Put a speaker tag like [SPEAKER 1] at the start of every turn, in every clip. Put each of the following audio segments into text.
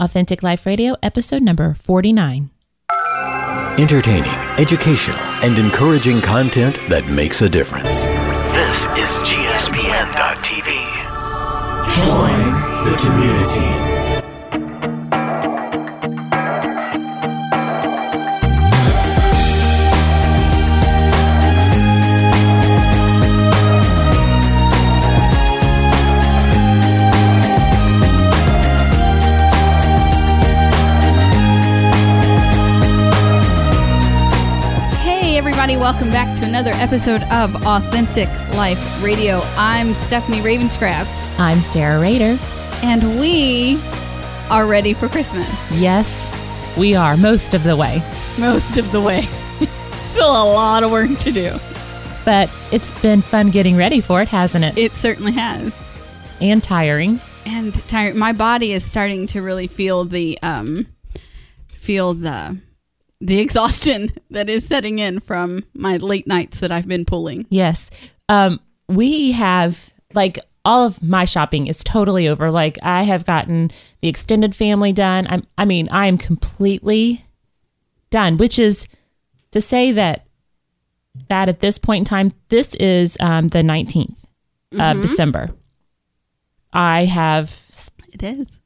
[SPEAKER 1] Authentic Life Radio, episode number 49.
[SPEAKER 2] Entertaining, educational, and encouraging content that makes a difference.
[SPEAKER 3] This is GSPN.TV.
[SPEAKER 2] Join the community.
[SPEAKER 4] Welcome back to another episode of Authentic Life Radio. I'm Stephanie Ravenscraft,
[SPEAKER 1] I'm Sarah Rader.
[SPEAKER 4] and we are ready for Christmas
[SPEAKER 1] Yes, we are most of the way,
[SPEAKER 4] most of the way. Still a lot of work to do.
[SPEAKER 1] but it's been fun getting ready for it, hasn't it?
[SPEAKER 4] It certainly has.
[SPEAKER 1] and tiring.
[SPEAKER 4] And tired. My body is starting to really feel the um, feel the the exhaustion that is setting in from my late nights that I've been pulling.
[SPEAKER 1] Yes. Um, we have like all of my shopping is totally over. Like I have gotten the extended family done. I'm I mean, I am completely done, which is to say that that at this point in time, this is um, the 19th of December. I have
[SPEAKER 4] It is.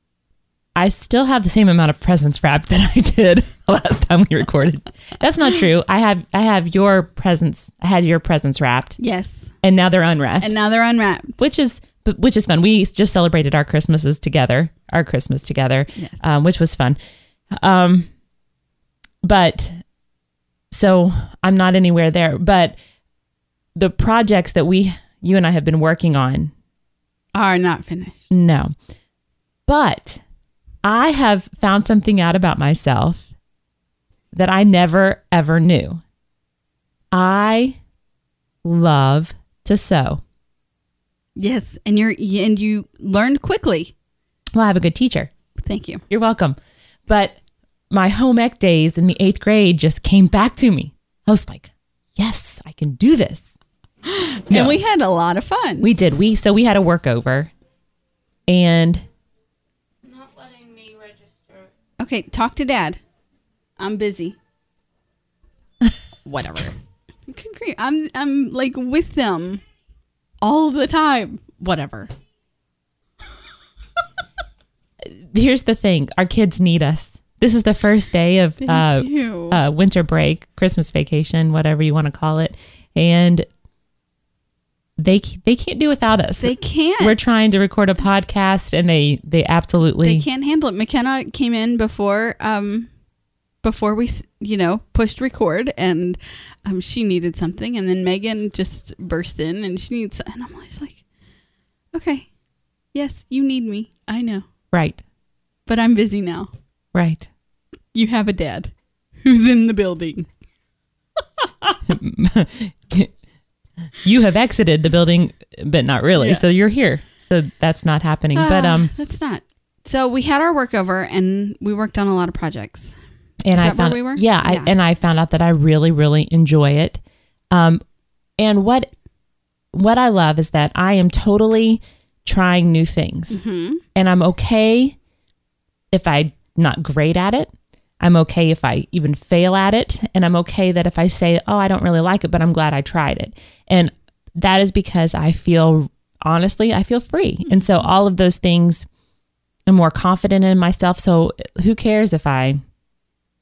[SPEAKER 1] I still have the same amount of presents wrapped that I did last time we recorded. That's not true. I have I have your presents. I had your presents wrapped,
[SPEAKER 4] Yes.
[SPEAKER 1] and now they're unwrapped,
[SPEAKER 4] And now they're unwrapped.
[SPEAKER 1] which is but which is fun. We just celebrated our Christmases together, our Christmas together,
[SPEAKER 4] Yes.
[SPEAKER 1] um, which was fun. Um, but so I'm not anywhere there. But the projects that we, you and I, have been working on
[SPEAKER 4] Are not finished.
[SPEAKER 1] no. But I have found something out about myself that I never ever knew. I love to sew.
[SPEAKER 4] Yes, and you're and you learned quickly.
[SPEAKER 1] Well, I have a good teacher.
[SPEAKER 4] Thank you.
[SPEAKER 1] You're welcome. But my home ec days in the eighth grade just came back to me. I was like, yes, I can do this. No.
[SPEAKER 4] And we had a lot of fun.
[SPEAKER 1] We did. We so we had a workover and
[SPEAKER 4] okay, talk to dad. I'm busy. Whatever. I'm I'm like with them all the time. Whatever.
[SPEAKER 1] here's the thing our kids need us this is the first day of uh, uh, winter break christmas vacation whatever you want to call it and they they can't do without us.
[SPEAKER 4] They can't.
[SPEAKER 1] we're trying to record a podcast and they they absolutely
[SPEAKER 4] they can't handle it. McKenna came in before um before we you know pushed record and um she needed something and then Megan just burst in and she needs and I'm always like okay yes you need me. I know.
[SPEAKER 1] Right.
[SPEAKER 4] But I'm busy now.
[SPEAKER 1] Right.
[SPEAKER 4] You have a dad who's in the building
[SPEAKER 1] you have exited the building but not really
[SPEAKER 4] Yeah.
[SPEAKER 1] so you're here so that's not happening but
[SPEAKER 4] Ah,
[SPEAKER 1] um
[SPEAKER 4] that's not so we had our workover and we worked on a lot of projects
[SPEAKER 1] and
[SPEAKER 4] Is
[SPEAKER 1] I found
[SPEAKER 4] we were?
[SPEAKER 1] yeah, I, and I found out that I really really enjoy it. Um, and what what I love is that I am totally trying new things,
[SPEAKER 4] Mm-hmm.
[SPEAKER 1] and I'm okay if I'm not great at it. I'm okay if I even fail at it, and I'm okay that if I say, "Oh, I don't really like it," but I'm glad I tried it, and that is because I feel honestly, I feel free, mm-hmm. and so all of those things. I'm more confident in myself. So who cares if I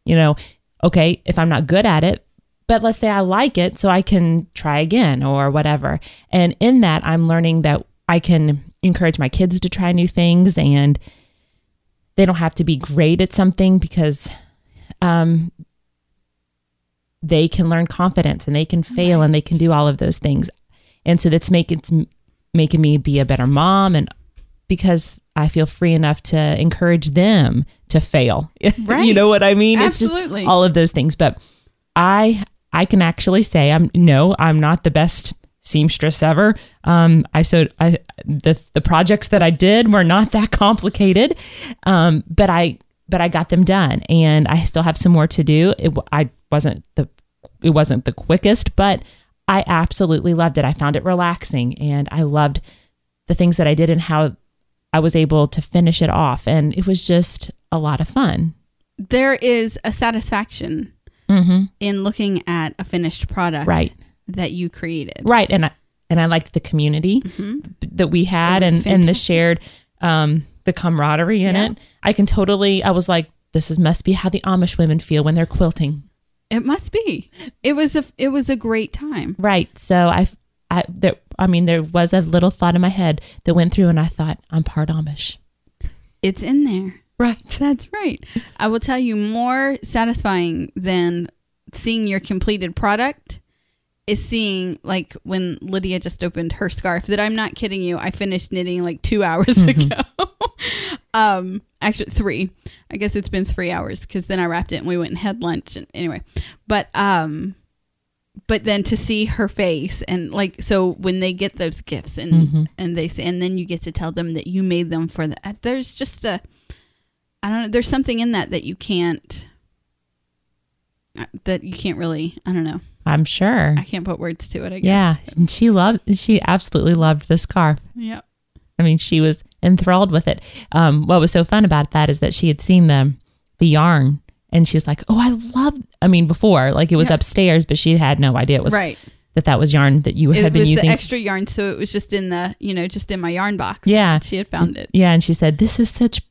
[SPEAKER 1] you know, okay, if I'm not good at it, but let's say I like it, so I can try again or whatever. And in that, I'm learning that I can encourage my kids to try new things and they don't have to be great at something because um, they can learn confidence and they can fail and they can do all of those things. And so that's making it's making me be a better mom and because I feel free enough to encourage them to fail.
[SPEAKER 4] Right.
[SPEAKER 1] you know what I mean?
[SPEAKER 4] Absolutely.
[SPEAKER 1] It's just all of those things. But I I can actually say I'm no, I'm not the best seamstress ever. Um, I sewed I the the projects that I did were not that complicated, um, but I but I got them done, and I still have some more to do. It I wasn't the it wasn't the quickest, but I absolutely loved it. I found it relaxing, and I loved the things that I did and how I was able to finish it off, and it was just a lot of fun.
[SPEAKER 4] There is a satisfaction
[SPEAKER 1] Mm-hmm.
[SPEAKER 4] in looking at a finished product
[SPEAKER 1] Right.
[SPEAKER 4] that you created.
[SPEAKER 1] Right. And I, and I liked the community that we had
[SPEAKER 4] Mm-hmm.
[SPEAKER 1] And, and the shared, um, the camaraderie in
[SPEAKER 4] Yeah.
[SPEAKER 1] it. I can totally, I was like, this is must be how the Amish women feel when they're quilting.
[SPEAKER 4] It must be. It was a it was a great time.
[SPEAKER 1] Right. So I, I, there, I mean, there was a little thought in my head that went through and I thought, I'm part Amish.
[SPEAKER 4] It's in there.
[SPEAKER 1] Right.
[SPEAKER 4] That's right. I will tell you more satisfying than seeing your completed product is seeing like when Lydia just opened her scarf that I'm not kidding you. I finished knitting like 2 hours ago. um actually 3. I guess it's been 3 hours cuz then I wrapped it and we went and had lunch and anyway. But um but then to see her face and like so when they get those gifts and and they say and then you get to tell them that you made them for the there's just a I don't know. There's something in that that you can't that you can't really. I don't know.
[SPEAKER 1] I'm sure.
[SPEAKER 4] I can't put words to it. I guess. Yeah.
[SPEAKER 1] And she loved, she absolutely loved this car.
[SPEAKER 4] Yeah.
[SPEAKER 1] I mean, she was enthralled with it. Um, what was so fun about that is that she had seen the the yarn, and she was like, "Oh, I love." I mean, before like it was
[SPEAKER 4] Yeah.
[SPEAKER 1] upstairs, but she had no idea it was
[SPEAKER 4] Right.
[SPEAKER 1] that that was yarn that you
[SPEAKER 4] It
[SPEAKER 1] had been
[SPEAKER 4] was
[SPEAKER 1] using.
[SPEAKER 4] the extra yarn, so it was just in the you know just in my yarn box.
[SPEAKER 1] Yeah.
[SPEAKER 4] She had found it.
[SPEAKER 1] yeah, and she said, "This is such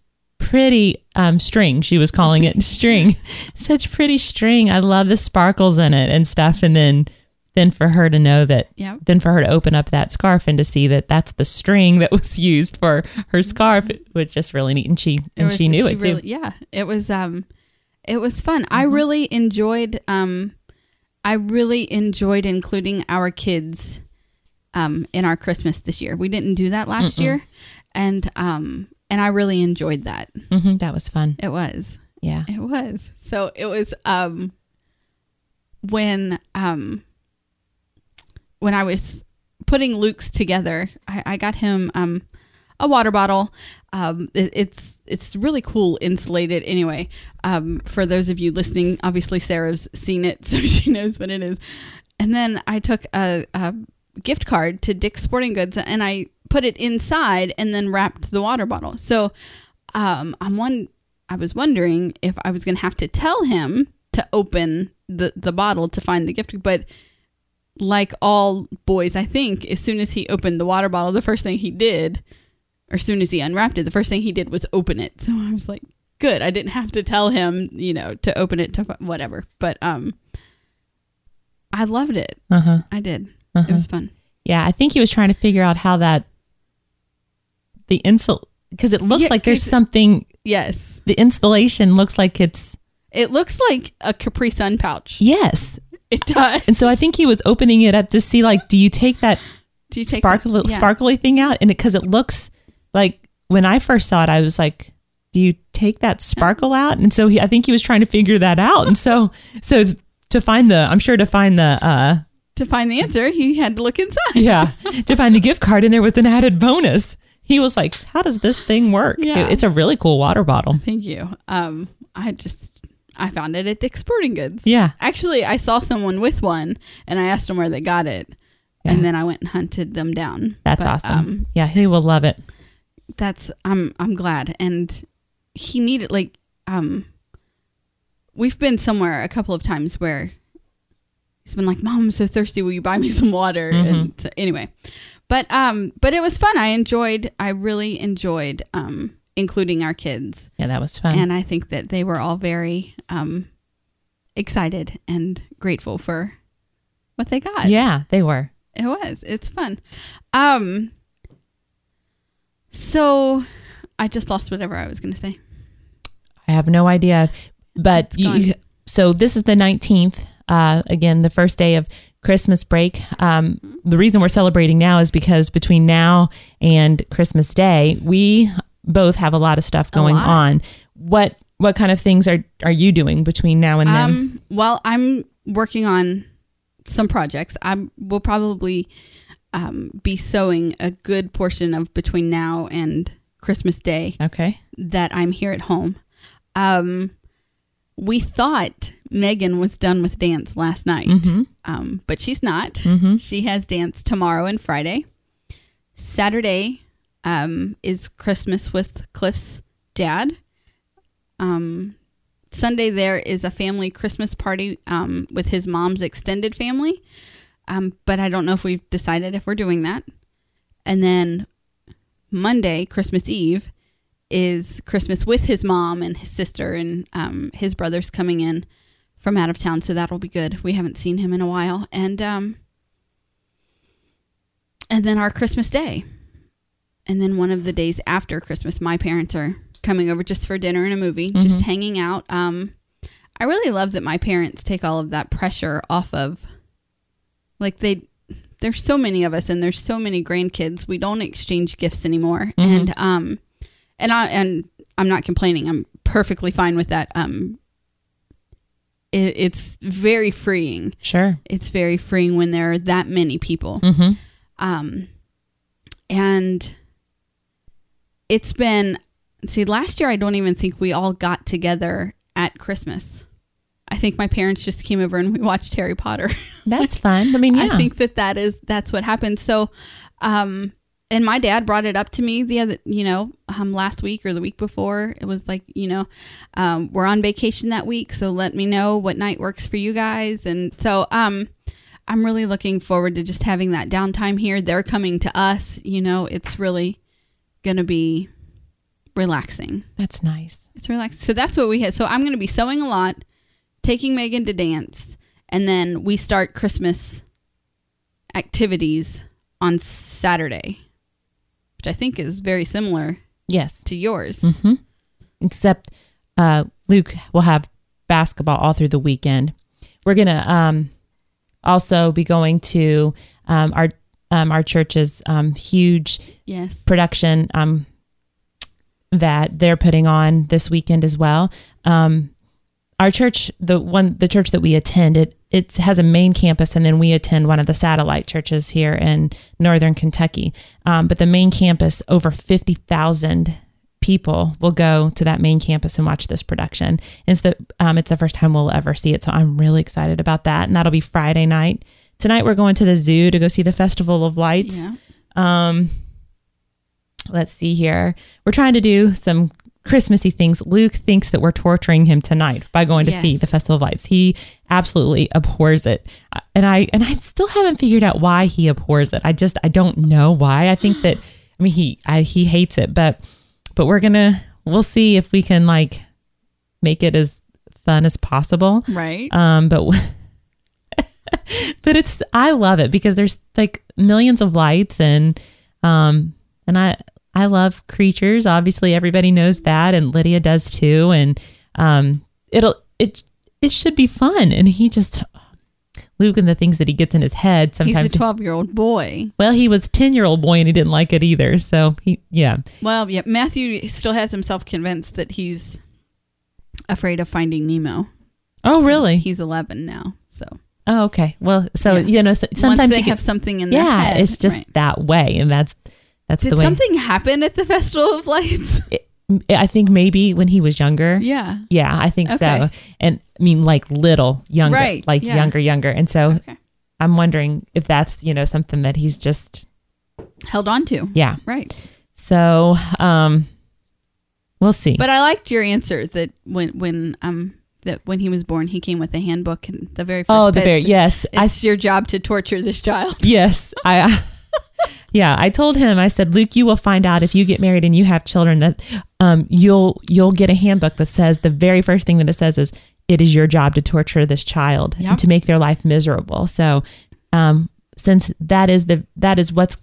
[SPEAKER 1] pretty um, string." She was calling it string. Such pretty string. I love the sparkles in it and stuff. And then, then for her to know that,
[SPEAKER 4] Yeah.
[SPEAKER 1] then for her to open up that scarf and to see that that's the string that was used for her scarf, it was just really neat. And she and
[SPEAKER 4] was-
[SPEAKER 1] she knew it too.
[SPEAKER 4] Yeah. It was um, it was fun. I
[SPEAKER 1] Mm-hmm.
[SPEAKER 4] really enjoyed um, I really enjoyed including our kids um in our Christmas this year. We didn't do that last year, and um, and I really enjoyed that.
[SPEAKER 1] hmm that was fun.
[SPEAKER 4] It was.
[SPEAKER 1] Yeah.
[SPEAKER 4] It was. So it was um when um when I was putting Luke's together, I, I got him um a water bottle. Um it, it's it's really cool insulated anyway. Um for those of you listening, obviously Sarah's seen it so she knows what it is. And then I took a, a gift card to Dick's Sporting Goods and I put it inside and then wrapped the water bottle. So um, I'm one. I was wondering if I was going to have to tell him to open the the bottle to find the gift, but like all boys, I think as soon as he opened the water bottle, the first thing he did, or as soon as he unwrapped it, the first thing he did was open it. So I was like, good, I didn't have to tell him, you know, to open it to whatever. But um, I loved it.
[SPEAKER 1] Uh huh.
[SPEAKER 4] I did. It
[SPEAKER 1] Uh-huh.
[SPEAKER 4] was fun.
[SPEAKER 1] Yeah. I think he was trying to figure out how that the insul because it looks
[SPEAKER 4] Yeah,
[SPEAKER 1] like there's something.
[SPEAKER 4] Yes,
[SPEAKER 1] The insulation looks like it's
[SPEAKER 4] it looks like a Capri Sun pouch.
[SPEAKER 1] yes.
[SPEAKER 4] It does.
[SPEAKER 1] And so I think he was opening it up to see like, do you take that
[SPEAKER 4] Do you take
[SPEAKER 1] sparkly
[SPEAKER 4] that? Yeah.
[SPEAKER 1] sparkly thing out and because it, looks like when i first saw it i was like do you take that sparkle out and so he, i think he was trying to figure that out and so so to find the i'm sure to find the uh
[SPEAKER 4] to find the answer, he had to look inside.
[SPEAKER 1] yeah to find the gift card and there was an added bonus he was like how does this thing work
[SPEAKER 4] Yeah.
[SPEAKER 1] It- it's a really cool water bottle
[SPEAKER 4] Thank you. Um, I just I found it at Dick's Sporting Goods.
[SPEAKER 1] yeah
[SPEAKER 4] Actually, I saw someone with one, and I asked them where they got it,
[SPEAKER 1] Yeah.
[SPEAKER 4] and then I went and hunted them down.
[SPEAKER 1] that's
[SPEAKER 4] But,
[SPEAKER 1] awesome
[SPEAKER 4] Um,
[SPEAKER 1] yeah he will love it
[SPEAKER 4] that's I'm I'm glad, and he needed like um. We've been somewhere a couple of times where he's been like, "Mom, I'm so thirsty. Will you buy me some water?"
[SPEAKER 1] Mm-hmm.
[SPEAKER 4] And so, anyway, but um, but it was fun. I enjoyed. I really enjoyed um, including our kids.
[SPEAKER 1] yeah that was fun
[SPEAKER 4] and I think that they were all very um, excited and grateful for what they got.
[SPEAKER 1] yeah they were
[SPEAKER 4] it was. It's fun. Um, so I just lost whatever I was going to say.
[SPEAKER 1] I have no idea. But
[SPEAKER 4] It's
[SPEAKER 1] you,
[SPEAKER 4] gone.
[SPEAKER 1] you- so this is the 19th. Uh, again, the first day of Christmas break. Um, the reason we're celebrating now is because between now and Christmas Day, we both have a lot of stuff going on. What what kind of things are are you doing between now and then?
[SPEAKER 4] Um, well, I'm working on some projects. I will probably um, be sewing a good portion of between now and Christmas Day.
[SPEAKER 1] okay.
[SPEAKER 4] that I'm here at home. Um, we thought Megan was done with dance last night,
[SPEAKER 1] Mhm.
[SPEAKER 4] um, but she's not.
[SPEAKER 1] Mhm.
[SPEAKER 4] She has dance tomorrow and Friday. Saturday um, is Christmas with Cliff's dad. um, Sunday there is a family Christmas party um, with his mom's extended family. Um, but I don't know if we've decided if we're doing that. And then Monday, Christmas Eve, is Christmas with his mom and his sister and um, his brother's coming in from out of town, so that'll be good. We haven't seen him in a while, and um, and then our Christmas Day, and then one of the days after Christmas, my parents are coming over just for dinner and a movie, just hanging out. Um, I really love that my parents take all of that pressure off of, like they. There's so many of us, and there's so many grandkids. We don't exchange gifts anymore, and um, and I and I'm not complaining. I'm perfectly fine with that. Um, it, it's very freeing.
[SPEAKER 1] Sure.
[SPEAKER 4] It's very freeing when there are that many people.
[SPEAKER 1] Mm-hmm.
[SPEAKER 4] Um, and it's been see last year. I don't even think we all got together at Christmas. I think my parents just came over and we watched Harry Potter.
[SPEAKER 1] That's fun. I mean, yeah.
[SPEAKER 4] I think that that is that's what happened. So, um, and my dad brought it up to me the other, you know, um, last week or the week before. It was like, you know, um, we're on vacation that week, so let me know what night works for you guys. And so, um, I'm really looking forward to just having that downtime here. They're coming to us, you know, it's really gonna be relaxing.
[SPEAKER 1] That's nice.
[SPEAKER 4] It's relaxing. So that's what we had. So I'm gonna be sewing a lot, taking Megan to dance, and then we start Christmas activities on Saturday, which I think is very similar
[SPEAKER 1] Yes.
[SPEAKER 4] to yours.
[SPEAKER 1] hmm Except uh, Luke will have basketball all through the weekend. We're gonna um, also be going to um, our um, our church's um, huge
[SPEAKER 4] Yes.
[SPEAKER 1] production um, that they're putting on this weekend as well. Um, our church, the one, the church that we attend, it it has a main campus, and then we attend one of the satellite churches here in northern Kentucky. Um, but the main campus, over fifty thousand people will go to that main campus and watch this production. And it's the um, it's the first time we'll ever see it, so I'm really excited about that. And that'll be Friday night. Tonight we're going to the zoo to go see the Festival of Lights.
[SPEAKER 4] Yeah.
[SPEAKER 1] Um, let's see here. We're trying to do some Christmassy things. Luke thinks that we're torturing him tonight by going to see the Festival of Lights. He absolutely abhors it, Uh, and I and I still haven't figured out why he abhors it. I just I don't know why. I think that I mean he I, he hates it, but but we're gonna we'll see if we can like make it as fun as possible.
[SPEAKER 4] Right.
[SPEAKER 1] Um, but but it's I love it because there's like millions of lights and um and I I love creatures. Obviously, everybody knows that, and Lydia does too. And um, it'll it it should be fun. And he just Luke and the things that he gets in his head sometimes.
[SPEAKER 4] He's a 12 year old boy.
[SPEAKER 1] well, he was ten year old boy and he didn't like it either. So he yeah
[SPEAKER 4] Well, yeah. Matthew still has himself convinced that he's afraid of finding Nemo.
[SPEAKER 1] oh really
[SPEAKER 4] He's 11 now. So
[SPEAKER 1] oh okay well so
[SPEAKER 4] Yeah.
[SPEAKER 1] you know so, sometimes
[SPEAKER 4] once they
[SPEAKER 1] you get-
[SPEAKER 4] have something in their head.
[SPEAKER 1] yeah
[SPEAKER 4] head.
[SPEAKER 1] it's just
[SPEAKER 4] right.
[SPEAKER 1] that way and that's that's
[SPEAKER 4] Did
[SPEAKER 1] the way
[SPEAKER 4] something happen at the Festival of Lights?
[SPEAKER 1] I think maybe when he was younger.
[SPEAKER 4] yeah.
[SPEAKER 1] Yeah, I think so. And I mean, like little, younger,
[SPEAKER 4] Right,
[SPEAKER 1] like
[SPEAKER 4] yeah.
[SPEAKER 1] younger, younger. And so
[SPEAKER 4] Okay.
[SPEAKER 1] I'm wondering if that's, you know, something that he's just,
[SPEAKER 4] Held on to.
[SPEAKER 1] yeah.
[SPEAKER 4] Right.
[SPEAKER 1] So, um, we'll see.
[SPEAKER 4] But I liked your answer that when when um that when he was born he came with a handbook and the very first
[SPEAKER 1] oh, the very, yes. I,
[SPEAKER 4] It's your job to torture this child.
[SPEAKER 1] yes. I, yeah, I told him, I said, Luke, you will find out if you get married and you have children that, um, you'll, you'll get a handbook that says the very first thing that it says is, it is your job to torture this child
[SPEAKER 4] Yep.
[SPEAKER 1] and to make their life miserable. So, um, since that is the that is what's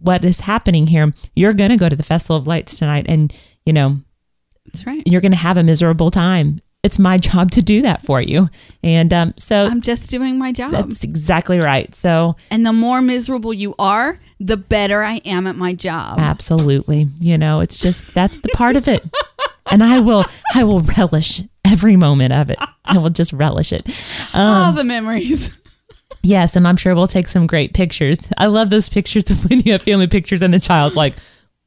[SPEAKER 1] what is happening here, you're going to go to the Festival of Lights tonight, and you know
[SPEAKER 4] That's right.
[SPEAKER 1] you're going to have a miserable time. It's my job to do that for you, and um, so
[SPEAKER 4] I'm just doing my job.
[SPEAKER 1] that's exactly right. So
[SPEAKER 4] and the more miserable you are, the better I am at my job.
[SPEAKER 1] absolutely, you know, it's just that's the part of it, and I will I will relish every moment of it. I will just relish it.
[SPEAKER 4] All
[SPEAKER 1] Um,
[SPEAKER 4] the memories.
[SPEAKER 1] Yes, and I'm sure we'll take some great pictures. I love those pictures of when you have family pictures and the child's like,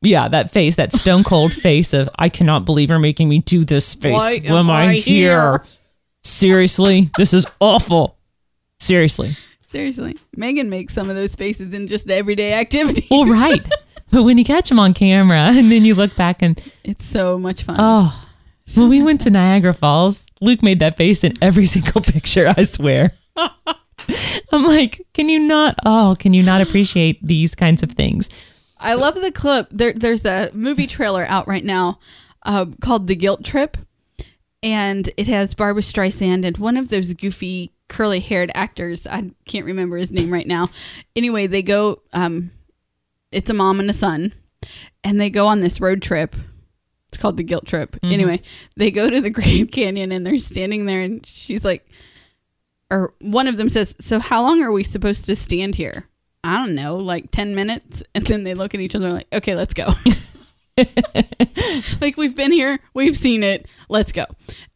[SPEAKER 1] yeah, that face, that stone cold face of I cannot believe you're making me do this face.
[SPEAKER 4] Why
[SPEAKER 1] when
[SPEAKER 4] am
[SPEAKER 1] I'm
[SPEAKER 4] I
[SPEAKER 1] here?
[SPEAKER 4] here?
[SPEAKER 1] Seriously, this is awful. Seriously.
[SPEAKER 4] Seriously. Megan makes some of those faces in just everyday activity.
[SPEAKER 1] Well, right. but when you catch them on camera and then you look back and
[SPEAKER 4] It's so much fun.
[SPEAKER 1] oh, when we went to Niagara Falls, Luke made that face in every single picture, I swear. I'm like, can you not, oh, can you not appreciate these kinds of things?
[SPEAKER 4] I love the clip. There, there's a movie trailer out right now uh, called The Guilt Trip, and it has Barbra Streisand and one of those goofy curly haired actors. I can't remember his name right now. Anyway, they go. Um, it's a mom and a son, and they go on this road trip. It's called the Guilt Trip. Anyway, they go to the Grand Canyon and they're standing there, and she's like, or one of them says, "So how long are we supposed to stand here?" I don't know, like 10 minutes. And then they look at each other like, okay, let's go. like, we've been here, we've seen it, let's go.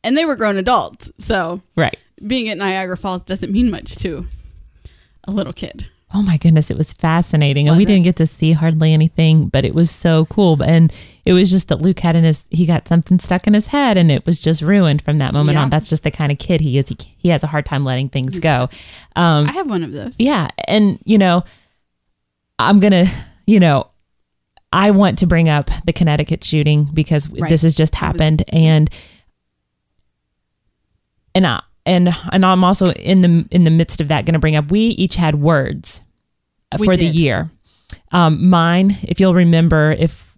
[SPEAKER 4] And they were grown adults. So
[SPEAKER 1] Right.
[SPEAKER 4] being at Niagara Falls doesn't mean much to a little kid.
[SPEAKER 1] Oh my goodness, it was fascinating. And
[SPEAKER 4] Was
[SPEAKER 1] we
[SPEAKER 4] it?
[SPEAKER 1] didn't get to see hardly anything, but it was so cool. And it was just that Luke had in his, he got something stuck in his head and it was just ruined from that moment
[SPEAKER 4] Yeah.
[SPEAKER 1] on. That's just the kind of kid he is. He, he has a hard time letting things go. Um,
[SPEAKER 4] I have one of those.
[SPEAKER 1] yeah. And, you know, I'm going to, you know, I want to bring up the Connecticut shooting because
[SPEAKER 4] Right.
[SPEAKER 1] this has just
[SPEAKER 4] I was-
[SPEAKER 1] happened. and, and I, and and I'm also in the in the midst of that going to bring up we each had words
[SPEAKER 4] We
[SPEAKER 1] for the year. Um, mine, if you'll remember, if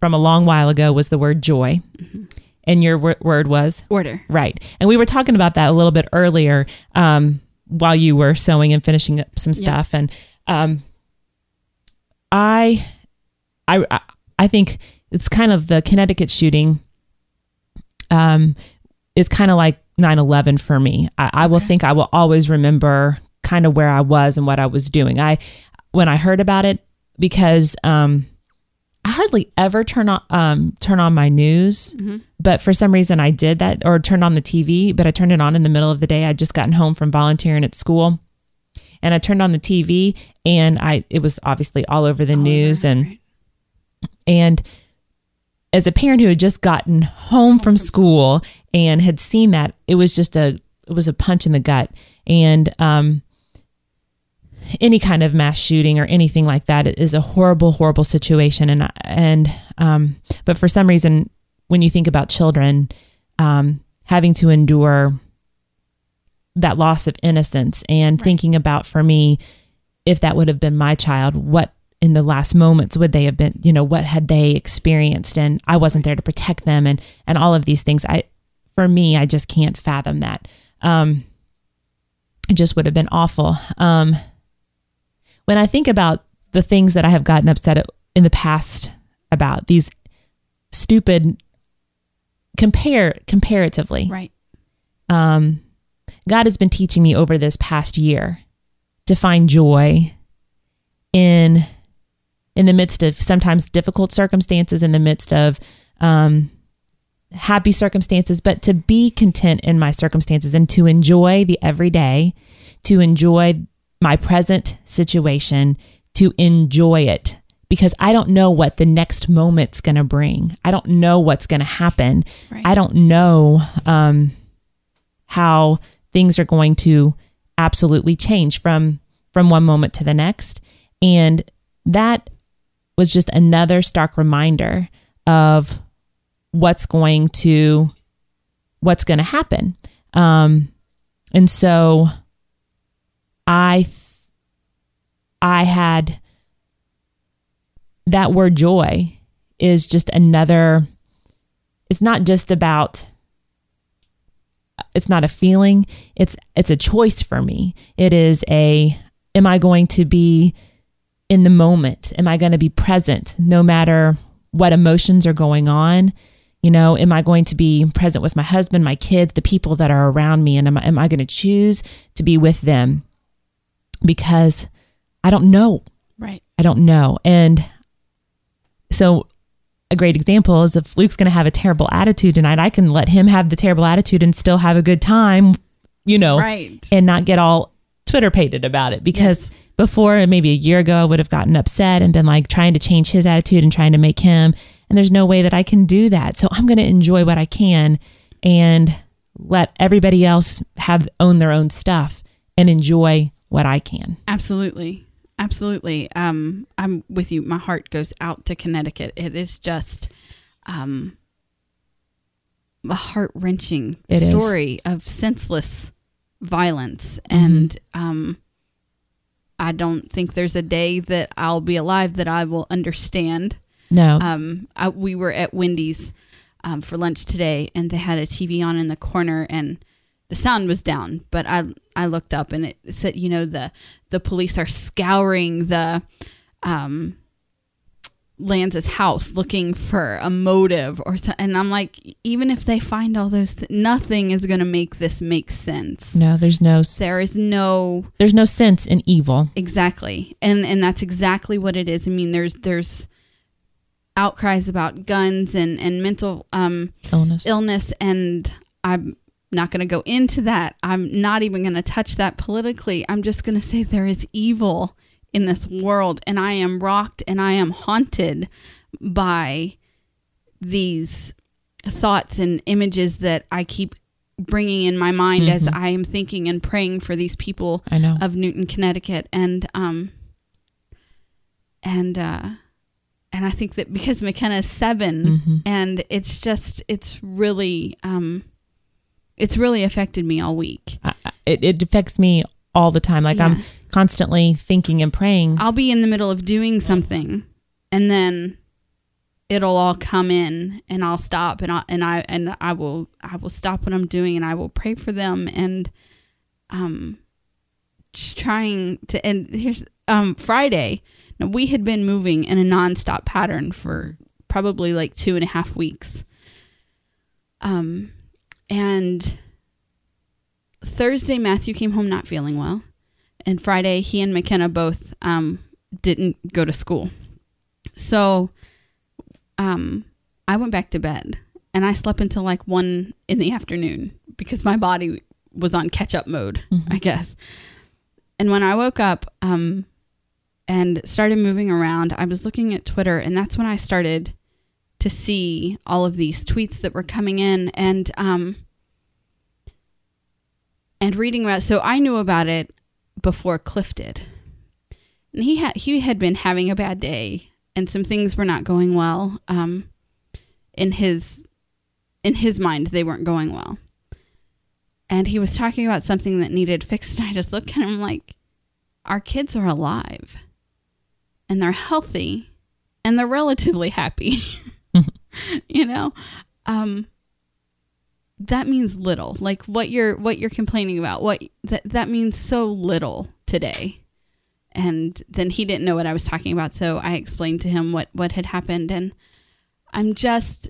[SPEAKER 1] from a long while ago, was the word joy,
[SPEAKER 4] Mm-hmm.
[SPEAKER 1] and your wor- word was
[SPEAKER 4] Order.
[SPEAKER 1] right. And we were talking about that a little bit earlier um, while you were sewing and finishing up some stuff, and um, I, I, I- I think it's kind of the Connecticut shooting. Um, is kind of like 9-11 for me. I, I will think I will always remember kind of where I was and what I was doing. I when I heard about it because um, I hardly ever turn on um, turn on my news, but for some reason I did that or turned on the TV. But I turned it on in the middle of the day. I'd just gotten home from volunteering at school, and I turned on the TV, and I it was obviously all over the news and and as a parent who had just gotten home from school and had seen that, it was just a it was a punch in the gut. And um, any kind of mass shooting or anything like that is a horrible, horrible situation. And and um, but for some reason, when you think about children um, having to endure that loss of innocence and thinking about for me if that would have been my child what in the last moments would they have been you know what had they experienced and i wasn't there to protect them and and all of these things i for me i just can't fathom that. Um it just would have been awful. Um when i think about the things that i have gotten upset in the past about these stupid compare comparatively.
[SPEAKER 4] Right.
[SPEAKER 1] um, God has been teaching me over this past year to find joy in in the midst of sometimes difficult circumstances, in the midst of um, happy circumstances, but to be content in my circumstances and to enjoy the everyday, to enjoy my present situation, to enjoy it. Because I don't know what the next moment's going to bring. I don't know what's going to happen.
[SPEAKER 4] Right.
[SPEAKER 1] I don't know um, how things are going to absolutely change from from one moment to the next and that was just another stark reminder of what's going to what's going to happen. Um and so i i had that word joy is just another it's not just about it's not a feeling it's it's a choice for me. It is a am i going to be in the moment? Am i going to be present no matter what emotions are going on you know am i going to be present with my husband my kids the people that are around me and am i, am I going to choose to be with them because i don't know
[SPEAKER 4] Right.
[SPEAKER 1] I don't know. And so a great example is if Luke's going to have a terrible attitude tonight, I can let him have the terrible attitude and still have a good time, you know,
[SPEAKER 4] Right.
[SPEAKER 1] and not get all Twitter pated about it because before maybe a year ago I would have gotten upset and been like trying to change his attitude and trying to make him and there's no way that I can do that. So I'm going to enjoy what I can and let everybody else have own their own stuff and enjoy what I can.
[SPEAKER 4] Absolutely. Absolutely. Um, I'm with you. My heart goes out to Connecticut. It is just, um, a heart wrenching
[SPEAKER 1] It is.
[SPEAKER 4] story of senseless violence,
[SPEAKER 1] Mm-hmm.
[SPEAKER 4] and um, I don't think there's a day that I'll be alive that I will understand.
[SPEAKER 1] No.
[SPEAKER 4] Um, I, we were at Wendy's um, for lunch today, and they had a TV on in the corner, and the sound was down. But I I looked up, and it said, you know, the the police are scouring the um, Lanza's house looking for a motive or so, and I'm like, even if they find all those, th- nothing is going to make this make sense.
[SPEAKER 1] no, there's no
[SPEAKER 4] There is no
[SPEAKER 1] there's no sense in evil.
[SPEAKER 4] exactly, and and that's exactly what it is. I mean, there's there's outcries about guns and and mental um
[SPEAKER 1] Illness.
[SPEAKER 4] illness and i'm not going to go into that i'm not even going to touch that politically i'm just going to say there is evil in this world and i am rocked and i am haunted by these thoughts and images that i keep bringing in my mind as i am thinking and praying for these people
[SPEAKER 1] I know.
[SPEAKER 4] of Newtown, Connecticut, and um, and uh, and I think that because McKenna is 7
[SPEAKER 1] Mhm.
[SPEAKER 4] and it's just it's really um, it's really affected me all week.
[SPEAKER 1] I- it, it affects me all the time. Like
[SPEAKER 4] Yeah.
[SPEAKER 1] I'm constantly thinking and praying.
[SPEAKER 4] I'll be in the middle of doing something, and then it'll all come in, and I'll stop, and I and I and I will I will stop what I'm doing, and I will pray for them, and um, just trying to. And here's um Friday. Now we had been moving in a nonstop pattern for probably like two and a half weeks. Um, and Thursday Matthew came home not feeling well and Friday he and McKenna both um, didn't go to school. So um, I went back to bed and I slept until like one in the afternoon because my body was on catch up mode, I guess. And when I woke up um, and started moving around, I was looking at Twitter and that's when I started to see all of these tweets that were coming in and um, and reading about. So I knew about it before Cliff did. And he had he had been having a bad day and some things were not going well. Um in his in his mind they weren't going well. And he was talking about something that needed fixed and I just looked at him like our kids are alive and they're healthy and they're relatively happy. you know? Um that means little like what you're what you're complaining about what that that means so little today and then he didn't know what i was talking about so i explained to him what what had happened and i'm just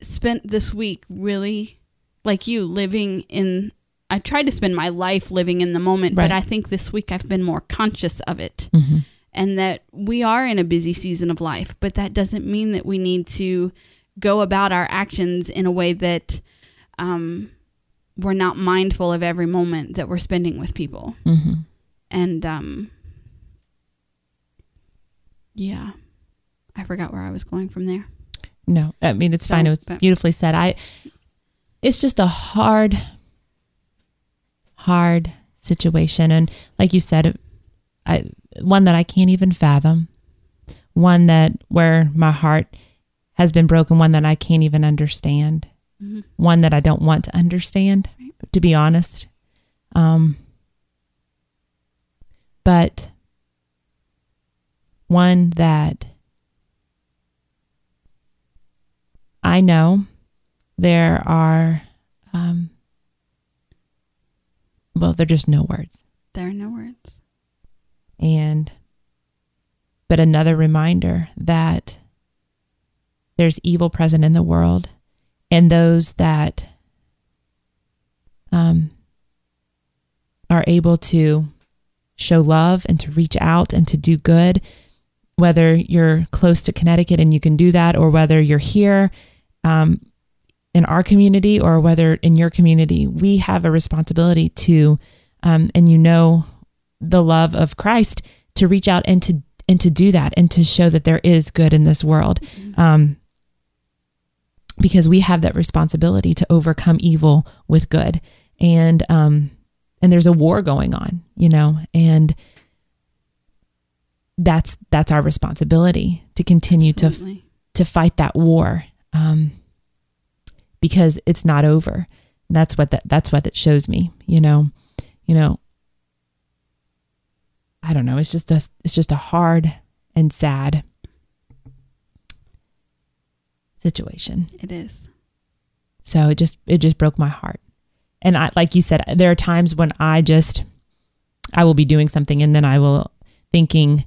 [SPEAKER 4] spent this week really like you living in i tried to spend my life living in the moment
[SPEAKER 1] Right.
[SPEAKER 4] but i think this week i've been more conscious of it
[SPEAKER 1] Mhm.
[SPEAKER 4] And that we are in a busy season of life, but that doesn't mean that we need to go about our actions in a way that um, we're not mindful of every moment that we're spending with people.
[SPEAKER 1] Mhm.
[SPEAKER 4] And um, yeah, I forgot where I was going from there.
[SPEAKER 1] No, I mean it's
[SPEAKER 4] So,
[SPEAKER 1] fine. It was beautifully said. I. It's just a hard, hard situation, and like you said, I one that I can't even fathom, one that where my heart has been broken, one that I can't even understand,
[SPEAKER 4] Mhm.
[SPEAKER 1] one that I don't want to understand, to be honest. Um, but one that I know there are, um, well, there are just no words.
[SPEAKER 4] There are no words.
[SPEAKER 1] And, but another reminder that there's evil present in the world and those that um, are able to show love and to reach out and to do good, whether you're close to Connecticut and you can do that, or whether you're here um, in our community or whether in your community, we have a responsibility to, um, and you know, the love of Christ to reach out and to and to do that and to show that there is good in this world. Um, because we have that responsibility to overcome evil with good and um and there's a war going on you know and that's that's our responsibility to continue to
[SPEAKER 4] Absolutely.
[SPEAKER 1] to fight that war um because it's not over. That's what that that's what it shows me, you know. You know, I don't know, it's just a it's just a hard and sad situation.
[SPEAKER 4] It is.
[SPEAKER 1] So it just it just broke my heart. And I like you said there are times when I just I will be doing something and then I will thinking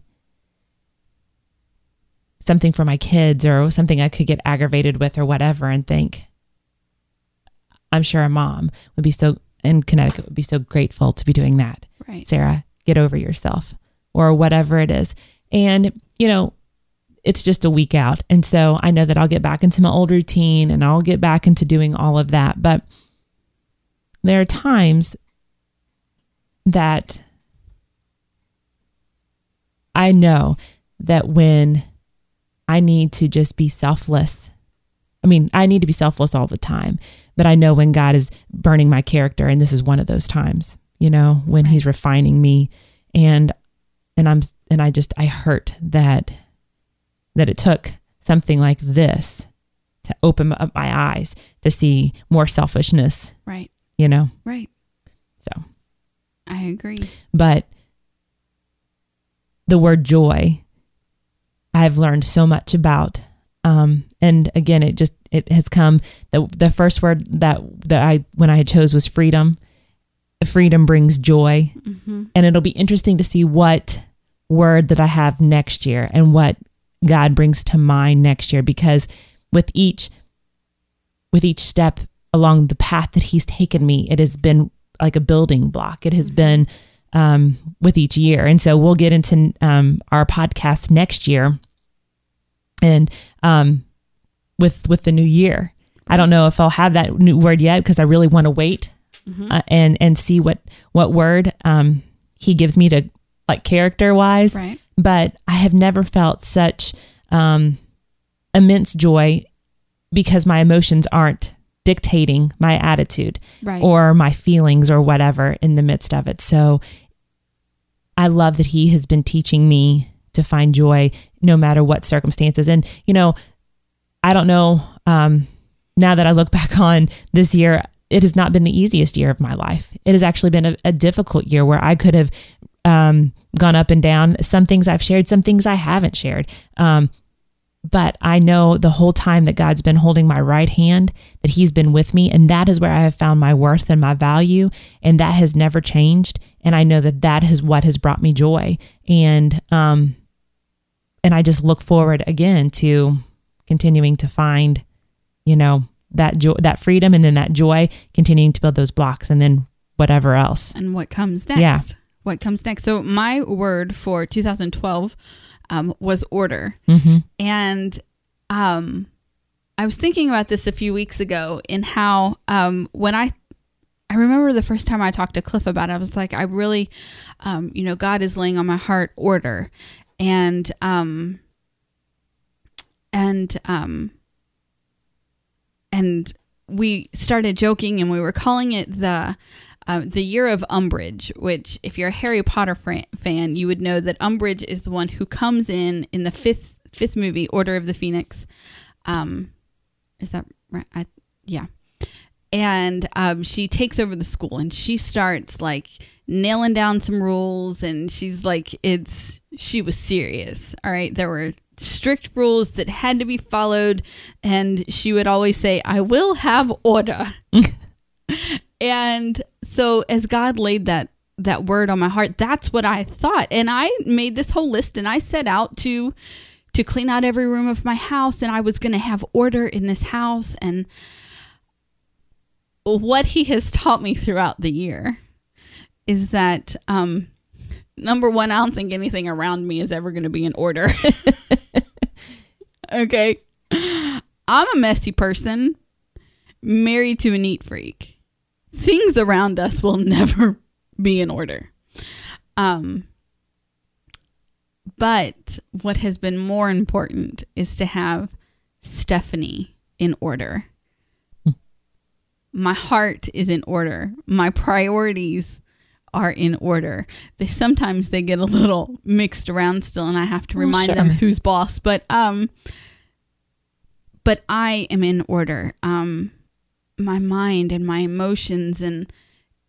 [SPEAKER 1] something for my kids or something I could get aggravated with or whatever and think I'm sure a mom would be so in Connecticut would be so grateful to be doing that.
[SPEAKER 4] Right.
[SPEAKER 1] Sarah, get over yourself or whatever it is. And, you know, it's just a week out. And so I know that I'll get back into my old routine and I'll get back into doing all of that. But there are times that I know that when I need to just be selfless, I mean, I need to be selfless all the time, but I know when God is burning my character, and this is one of those times, you know, when He's refining me, and and I'm and I just I hurt that that it took something like this to open up my eyes to see more selfishness,
[SPEAKER 4] Right.
[SPEAKER 1] you know.
[SPEAKER 4] Right.
[SPEAKER 1] So,
[SPEAKER 4] I agree.
[SPEAKER 1] but the word joy i've learned so much about um and again it just it has come the the first word that that i when i chose was freedom freedom brings joy. And it'll be interesting to see what word that i have next year and what god brings to mind next year because with each with each step along the path that he's taken me it has been like a building block. It has been um, with each year. And so we'll get into um, our podcast next year and um, with with the new year. I don't know if i'll have that new word yet because i really want to wait uh, and and see what what word um, he gives me to like character wise
[SPEAKER 4] Right.
[SPEAKER 1] but i have never felt such um, immense joy because my emotions aren't dictating my attitude
[SPEAKER 4] Right.
[SPEAKER 1] or my feelings or whatever in the midst of it. So I love that he has been teaching me to find joy no matter what circumstances. And, you know, I don't know, um, now that I look back on this year, it has not been the easiest year of my life. It has actually been a, a difficult year where I could have um, gone up and down. Some things I've shared, some things I haven't shared. Um, but I know the whole time that God's been holding my right hand, that He's been with me, and that is where I have found my worth and my value, and that has never changed. And I know that that is what has brought me joy, and um, and I just look forward again to continuing to find, you know, that joy, that freedom, and then that joy, continuing to build those blocks, and then whatever else.
[SPEAKER 4] and what comes next.
[SPEAKER 1] Yeah.
[SPEAKER 4] What comes next? So my word for 2012 um, was order,
[SPEAKER 1] Mm-hmm.
[SPEAKER 4] and um, I was thinking about this a few weeks ago in how um, when I I remember the first time I talked to Cliff about it, I was like, I really, um, you know, God is laying on my heart order, and um, and um, and we started joking, and we were calling it the. Uh, the year of Umbridge, which, if you're a Harry Potter fan, you would know that Umbridge is the one who comes in in the fifth fifth movie, Order of the Phoenix. Um, is that right? I, yeah. And um, she takes over the school and she starts like nailing down some rules. And she's like, it's, she was serious. All right. There were strict rules that had to be followed. And she would always say, I will have order. and so as God laid that, that word on my heart, that's what I thought. And I made this whole list and I set out to, to clean out every room of my house and I was going to have order in this house and what he has taught me throughout the year is that um number 1 I don't think anything around me is ever going to be in order. okay. I'm a messy person married to a neat freak. Things around us will never be in order. Um but what has been more important is to have Stephanie in order. My heart is in order. My priorities are in order. They sometimes they get a little mixed around still and I have to remind them who's boss, but um but I am in order. Um my mind and my emotions and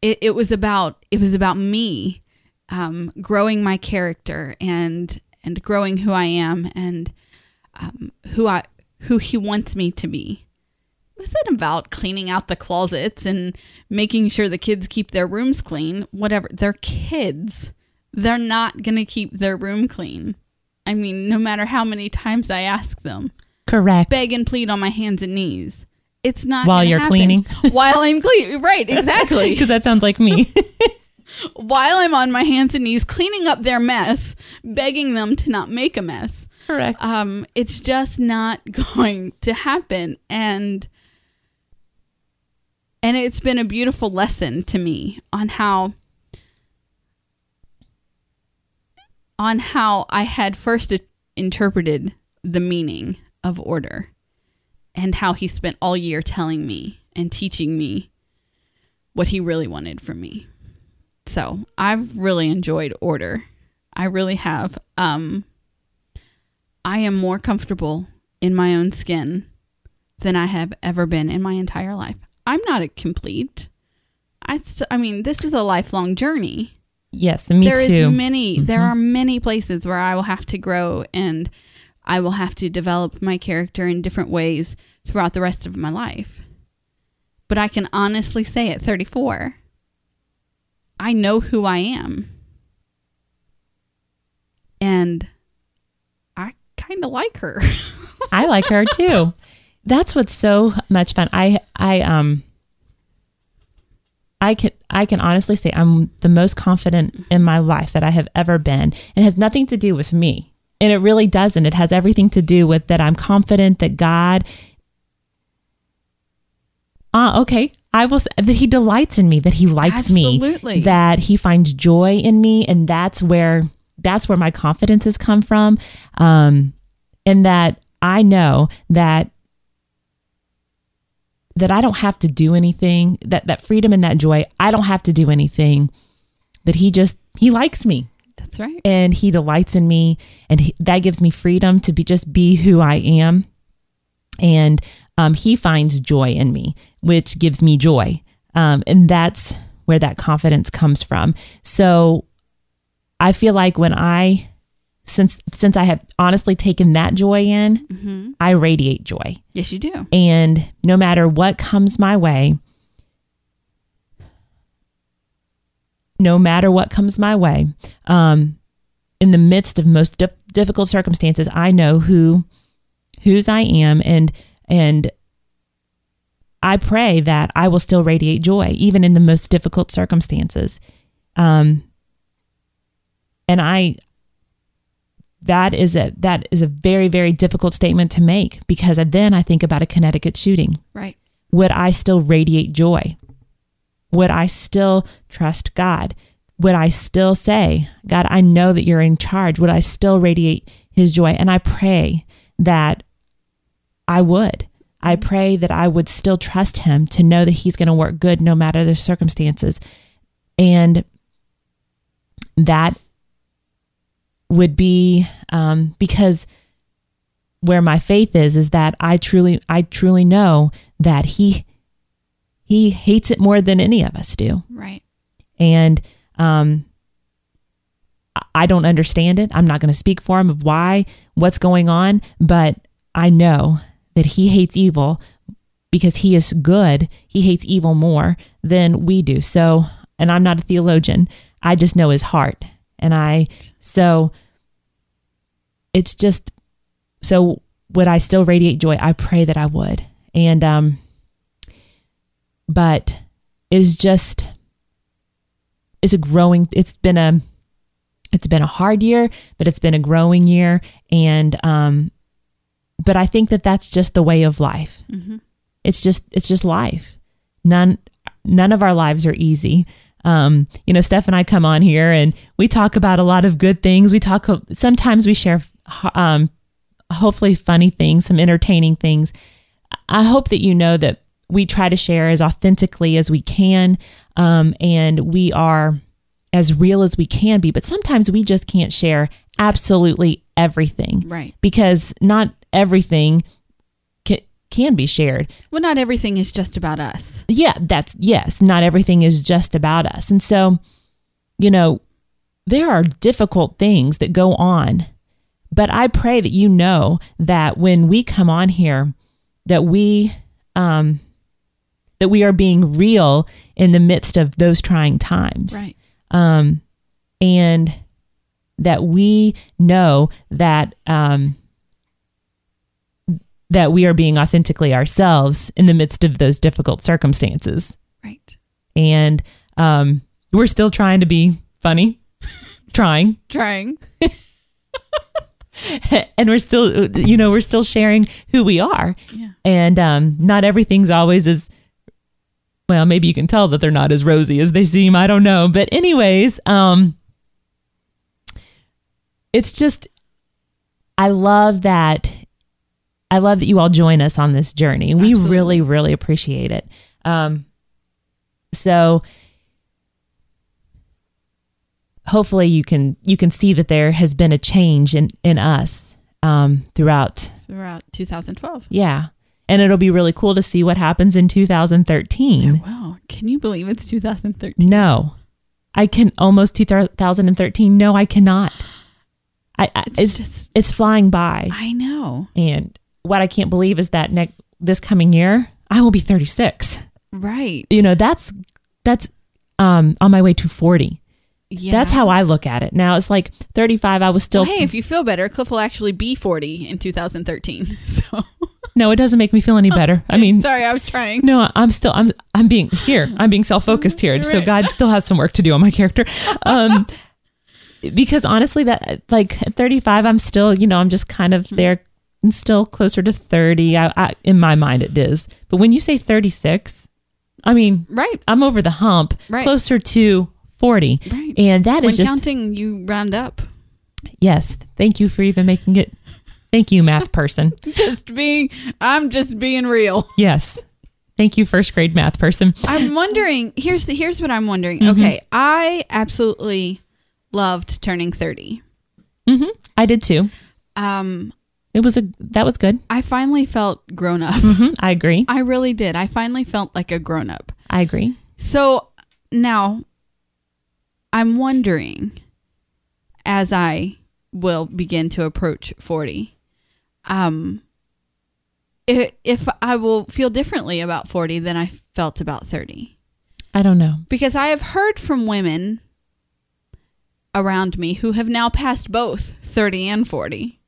[SPEAKER 4] it, it was about it was about me um, growing my character and and growing who I am and um, who I who he wants me to be. About cleaning out the closets and making sure the kids keep their rooms clean. Whatever, they're kids. They're not gonna keep their room clean. I mean, no matter how many times I ask them,
[SPEAKER 1] Correct.
[SPEAKER 4] beg and plead on my hands and knees. It's not
[SPEAKER 1] While you're
[SPEAKER 4] happen.
[SPEAKER 1] cleaning?
[SPEAKER 4] While I'm clean, right? Exactly.
[SPEAKER 1] Because that sounds like me.
[SPEAKER 4] While I'm on my hands and knees cleaning up their mess, begging them to not make a mess.
[SPEAKER 1] Correct.
[SPEAKER 4] Um, it's just not going to happen, and and it's been a beautiful lesson to me on how on how I had first interpreted the meaning of order and how he spent all year telling me and teaching me what he really wanted from me. So, I've really enjoyed order. I really have. Um I am more comfortable in my own skin than I have ever been in my entire life. I'm not a complete. I st- I mean, this is a lifelong journey.
[SPEAKER 1] yes, and me
[SPEAKER 4] There is
[SPEAKER 1] too.
[SPEAKER 4] many there mm-hmm. are many places where I will have to grow and I will have to develop my character in different ways throughout the rest of my life. But I can honestly say at 34 I know who I am. And I kind of like her.
[SPEAKER 1] I like her too. That's what's so much fun. I I um I can I can honestly say I'm the most confident in my life that I have ever been. It has nothing to do with me. And it really doesn't. It has everything to do with that I'm confident that God Ah, okay. I will say that he delights in me, that he likes
[SPEAKER 4] Absolutely.
[SPEAKER 1] me, that he finds joy in me, and that's where that's where my confidence has come from. Um, and that I know that that I don't have to do anything. That that freedom and that joy, I don't have to do anything. That he just he likes me
[SPEAKER 4] That's right.
[SPEAKER 1] and he delights in me and he, that gives me freedom to be just be who i am and um, he finds joy in me which gives me joy um, and that's where that confidence comes from so i feel like when i since since i have honestly taken that joy in i radiate joy
[SPEAKER 4] Yes, you do.
[SPEAKER 1] and no matter what comes my way, no matter what comes my way, um, in the midst of most dif- difficult circumstances, I know who whose I am, and and I pray that I will still radiate joy even in the most difficult circumstances. Um, and I that is a that is a very very difficult statement to make because then I think about a Connecticut shooting.
[SPEAKER 4] Right.
[SPEAKER 1] Would I still radiate joy? Would I still trust God? Would I still say, God, I know that you're in charge? Would I still radiate his joy? And I pray that I would. I mm-hmm. pray that I would still trust him to know that he's going to work good no matter the circumstances. And that would be um, because where my faith is is that I truly I truly know that he he hates it more than any of us do
[SPEAKER 4] Right.
[SPEAKER 1] and um I- I don't understand it. I'm not going to speak for him of why what's going on, but I know that he hates evil because he is good. He hates evil more than we do. So, and I'm not a theologian. I just know his heart. And I so it's just so would I still radiate joy? I pray that I would. And um but it is just it's a growing it's been a it's been a hard year but it's been a growing year. And um but i think that that's just the way of life. It's just it's just life. None none of our lives are easy um you know steph and i come on here and we talk about a lot of good things we talk sometimes we share um hopefully funny things some entertaining things I hope that you know that we try to share as authentically as we can, um, and we are as real as we can be. But sometimes we just can't share absolutely everything,
[SPEAKER 4] Right.
[SPEAKER 1] Because not everything can be shared.
[SPEAKER 4] Well, not everything is just about us.
[SPEAKER 1] Yeah, that's yes, not everything is just about us. And so, you know, there are difficult things that go on. But I pray that you know that when we come on here that we um that we are being real in the midst of those trying times.
[SPEAKER 4] Right.
[SPEAKER 1] Um and that we know that um that we are being authentically ourselves in the midst of those difficult circumstances
[SPEAKER 4] Right.
[SPEAKER 1] and um, we're still trying to be funny, trying,
[SPEAKER 4] Trying.
[SPEAKER 1] and we're still, you know, we're still sharing who we are,
[SPEAKER 4] Yeah.
[SPEAKER 1] and um, not everything's always as well. Maybe you can tell that they're not as rosy as they seem. I don't know, but anyways, um, it's just, I love that. I love that you all join us on this journey. We
[SPEAKER 4] Absolutely.
[SPEAKER 1] really, really appreciate it. Um, so hopefully you can you can see that there has been a change in in us um, throughout
[SPEAKER 4] Throughout 2012.
[SPEAKER 1] yeah and it'll be really cool to see what happens in 2013
[SPEAKER 4] Wow. Can you believe it's 2013?
[SPEAKER 1] no i can almost 2013 no i cannot i, I
[SPEAKER 4] It's
[SPEAKER 1] it's
[SPEAKER 4] just-
[SPEAKER 1] it's flying by
[SPEAKER 4] I know.
[SPEAKER 1] and what i can't believe is that next this coming year i will be 36
[SPEAKER 4] Right.
[SPEAKER 1] you know that's that's um on my way to 40
[SPEAKER 4] Yeah.
[SPEAKER 1] that's how i look at it now it's like 35 i was still
[SPEAKER 4] Well, hey, if you feel better, Cliff will actually be 40 in 2013. So,
[SPEAKER 1] no it doesn't make me feel any better i mean
[SPEAKER 4] sorry, I was trying.
[SPEAKER 1] no i'm still i'm i'm being here i'm being self-focused here so god still has some work to do on my character um because honestly that like at 35 i'm still you know i'm just kind
[SPEAKER 4] Hmm.
[SPEAKER 1] of there and still closer to 30 I, I in my mind it is but when you say 36 i mean
[SPEAKER 4] Right.
[SPEAKER 1] i'm over the hump
[SPEAKER 4] Right.
[SPEAKER 1] closer to 40
[SPEAKER 4] Right.
[SPEAKER 1] and that
[SPEAKER 4] When
[SPEAKER 1] is just
[SPEAKER 4] counting, you round up.
[SPEAKER 1] yes thank you for even making it thank you math person
[SPEAKER 4] Just being, I'm just being real.
[SPEAKER 1] yes thank you first grade math person
[SPEAKER 4] I'm wondering. Here's the, here's what I'm wondering.
[SPEAKER 1] Mm-hmm.
[SPEAKER 4] Okay, I absolutely loved turning 30.
[SPEAKER 1] Mm-hmm. i did too
[SPEAKER 4] Um,
[SPEAKER 1] it was a that was good.
[SPEAKER 4] I finally felt grown up.
[SPEAKER 1] hmm i agree.
[SPEAKER 4] I really did. I finally felt like a grown up.
[SPEAKER 1] i agree.
[SPEAKER 4] So now I'm wondering as I will begin to approach 40 um if, if I will feel differently about 40 than I felt about 30
[SPEAKER 1] i don't know.
[SPEAKER 4] Because I have heard from women around me who have now passed both 30 and 40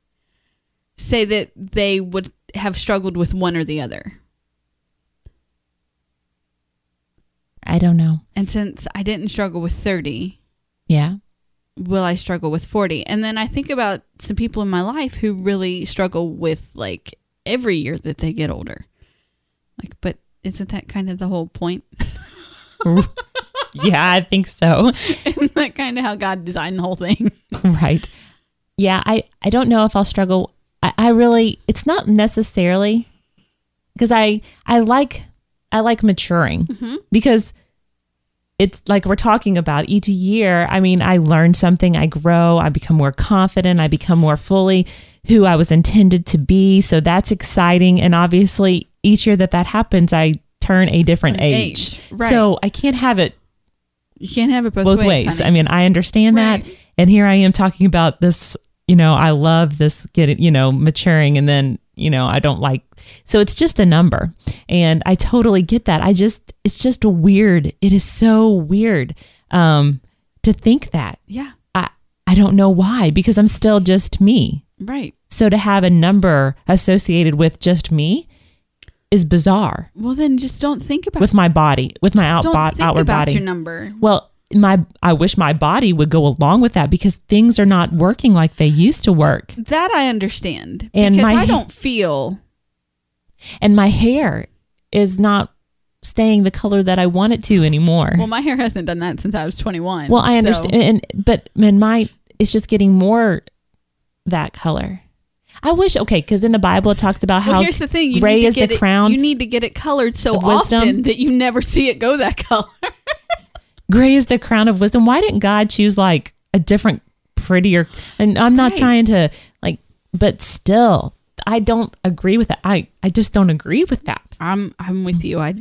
[SPEAKER 4] say that they would have struggled with one or the other.
[SPEAKER 1] I don't know.
[SPEAKER 4] And since I didn't struggle with 30,
[SPEAKER 1] Yeah.
[SPEAKER 4] will I struggle with 40? And then I think about some people in my life who really struggle with like every year that they get older. Like, but isn't that kind of the whole point?
[SPEAKER 1] yeah, I think so.
[SPEAKER 4] isn't that kind of how God designed the whole thing?
[SPEAKER 1] right. Yeah, I, I don't know if I'll struggle. I, I really it's not necessarily because I I like I like maturing mm-hmm. because it's like we're talking about each year. I mean, I learn something, I grow, I become more confident, I become more fully who I was intended to be. So that's exciting. And obviously, each year that that happens, I turn a different
[SPEAKER 4] An
[SPEAKER 1] age.
[SPEAKER 4] age, right.
[SPEAKER 1] So I can't have it
[SPEAKER 4] You can't have it both,
[SPEAKER 1] both
[SPEAKER 4] ways.
[SPEAKER 1] ways. I mean, I understand that. And here I am talking about this, you know, I love this getting, you know, maturing and then, you know, I don't like so it's just a number. And I totally get that. I just it's just weird. It is so weird um to think that.
[SPEAKER 4] yeah,
[SPEAKER 1] I I don't know why because I'm still just me.
[SPEAKER 4] right.
[SPEAKER 1] So to have a number associated with just me is bizarre
[SPEAKER 4] Well, then just don't think about
[SPEAKER 1] with my body, with my out
[SPEAKER 4] think
[SPEAKER 1] outward
[SPEAKER 4] about
[SPEAKER 1] body.
[SPEAKER 4] your number.
[SPEAKER 1] Well, my I wish my body would go along with that because things are not working like they used to work.
[SPEAKER 4] That I understand
[SPEAKER 1] And
[SPEAKER 4] because
[SPEAKER 1] my-
[SPEAKER 4] I don't feel
[SPEAKER 1] And my hair is not staying the color that I want it to anymore.
[SPEAKER 4] well. My hair hasn't done that since I was twenty one.
[SPEAKER 1] Well, I understand and but in my it's just getting more that color. I wish okay, because in the Bible it talks about
[SPEAKER 4] Well,
[SPEAKER 1] how
[SPEAKER 4] here's the thing: you
[SPEAKER 1] gray
[SPEAKER 4] need to
[SPEAKER 1] is
[SPEAKER 4] get
[SPEAKER 1] the
[SPEAKER 4] it,
[SPEAKER 1] crown,
[SPEAKER 4] You need to get it colored so often that you never see it go that color.
[SPEAKER 1] Gray is the crown of wisdom. Why didn't God choose like a different, prettier? And I'm not
[SPEAKER 4] Right.
[SPEAKER 1] trying to like, but still, I don't agree with that. I I just don't agree with that.
[SPEAKER 4] I'm I'm with you. I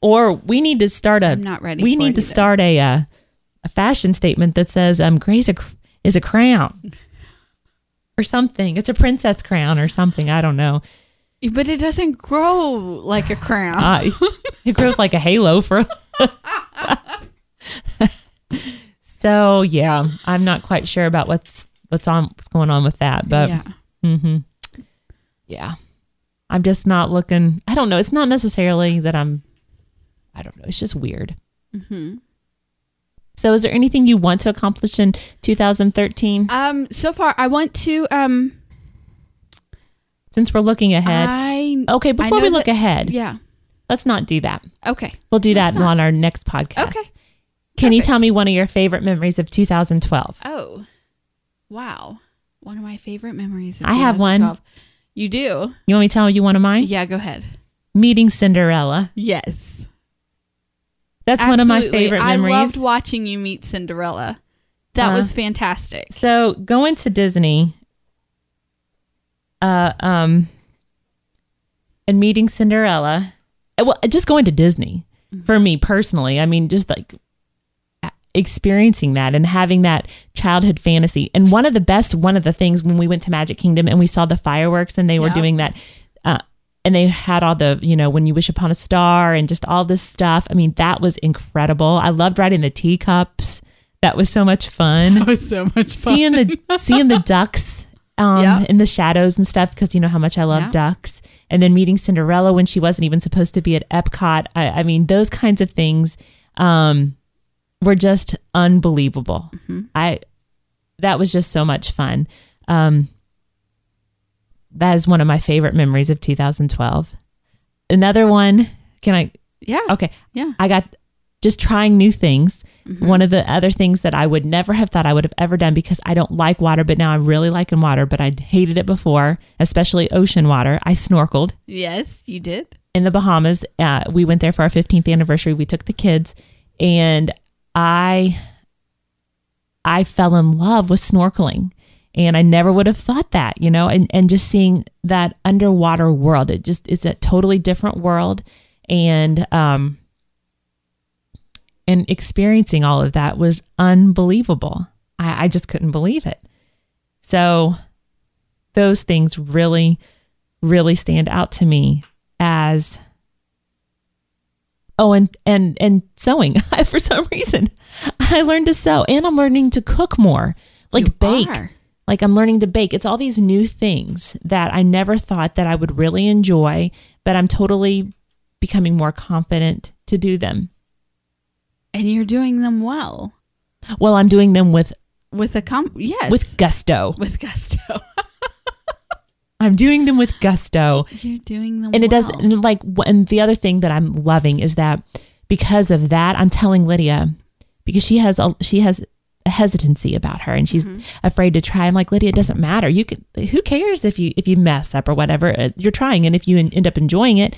[SPEAKER 1] Or we need to start a.
[SPEAKER 4] I'm not ready
[SPEAKER 1] We need to
[SPEAKER 4] either.
[SPEAKER 1] start a uh, a fashion statement that says um Grace a, is a crown. Or something. It's a princess crown or something. I don't know.
[SPEAKER 4] but it doesn't grow like a crown.
[SPEAKER 1] Uh, it grows like a halo for. so yeah, I'm not quite sure about what's what's on what's going on with that, but
[SPEAKER 4] yeah.
[SPEAKER 1] hmm yeah, I'm just not looking. I don't know. It's not necessarily that I'm. I don't know. It's just weird.
[SPEAKER 4] Mm-hmm.
[SPEAKER 1] So, is there anything you want to accomplish in 2013?
[SPEAKER 4] Um. So far, I want to. Um.
[SPEAKER 1] Since we're looking ahead.
[SPEAKER 4] I
[SPEAKER 1] okay, before we look
[SPEAKER 4] that-
[SPEAKER 1] ahead,
[SPEAKER 4] Yeah.
[SPEAKER 1] let's not do that.
[SPEAKER 4] Okay.
[SPEAKER 1] We'll do that
[SPEAKER 4] Let's not.
[SPEAKER 1] on our next podcast.
[SPEAKER 4] Okay.
[SPEAKER 1] Can you tell me one of your favorite memories of 2012?
[SPEAKER 4] Oh. Wow. One of my favorite memories. Of
[SPEAKER 1] I have one.
[SPEAKER 4] You do?
[SPEAKER 1] You want me to tell you one of mine?
[SPEAKER 4] Yeah. Go ahead.
[SPEAKER 1] Meeting Cinderella.
[SPEAKER 4] Yes.
[SPEAKER 1] That's one of my favorite memories.
[SPEAKER 4] I loved watching you meet Cinderella. That
[SPEAKER 1] Uh,
[SPEAKER 4] was fantastic.
[SPEAKER 1] so going to Disney, uh, um, and meeting Cinderella. Well, just going to Disney for me personally. I mean, just like experiencing that and having that childhood fantasy. And one of the best, one of the things when we went to Magic Kingdom and we saw the fireworks and they were
[SPEAKER 4] Yeah.
[SPEAKER 1] doing that, uh, and they had all the, you know, when you wish upon a star and just all this stuff. I mean, that was incredible. I loved riding the teacups. That was so much fun That
[SPEAKER 4] was so much fun.
[SPEAKER 1] seeing the seeing the ducks um
[SPEAKER 4] Yeah.
[SPEAKER 1] in the shadows and stuff because you know how much I love
[SPEAKER 4] Yeah.
[SPEAKER 1] ducks and then meeting Cinderella when she wasn't even supposed to be at Epcot I, I mean those kinds of things um were just unbelievable
[SPEAKER 4] Mm-hmm.
[SPEAKER 1] I that was just so much fun um that is one of my favorite memories of 2012 another one can I
[SPEAKER 4] Yeah.
[SPEAKER 1] okay
[SPEAKER 4] Yeah.
[SPEAKER 1] I got just trying new things.
[SPEAKER 4] Mm-hmm.
[SPEAKER 1] One of the other things that I would never have thought I would have ever done because I don't like water, but now I'm really liking water, but I hated it before, especially ocean water. I snorkeled
[SPEAKER 4] Yes, you did.
[SPEAKER 1] in the Bahamas. Uh, we went there for our 15th anniversary. We took the kids and I I fell in love with snorkeling. And I never would have thought that, you know, and, and just seeing that underwater world. It just is a totally different world. And um and experiencing all of that was unbelievable. I, I just couldn't believe it. So those things really, really stand out to me as oh and and and sewing for some reason i learned to sew and i'm learning to cook more like
[SPEAKER 4] You
[SPEAKER 1] bake
[SPEAKER 4] are.
[SPEAKER 1] like i'm learning to bake it's all these new things that i never thought that i would really enjoy but i'm totally becoming more confident to do them
[SPEAKER 4] And you're doing them well.
[SPEAKER 1] well i'm doing them with
[SPEAKER 4] With a com yes.
[SPEAKER 1] with gusto
[SPEAKER 4] with gusto.
[SPEAKER 1] i'm doing them with gusto.
[SPEAKER 4] You're doing them
[SPEAKER 1] and it does and like and the other thing that i'm loving is that because of that i'm telling lydia because she has a she has a hesitancy about her and she's
[SPEAKER 4] Mm-hmm.
[SPEAKER 1] afraid to try. I'm like lydia it doesn't matter. You can who cares if you if you mess up or whatever Uh, you're trying. And if you end up enjoying it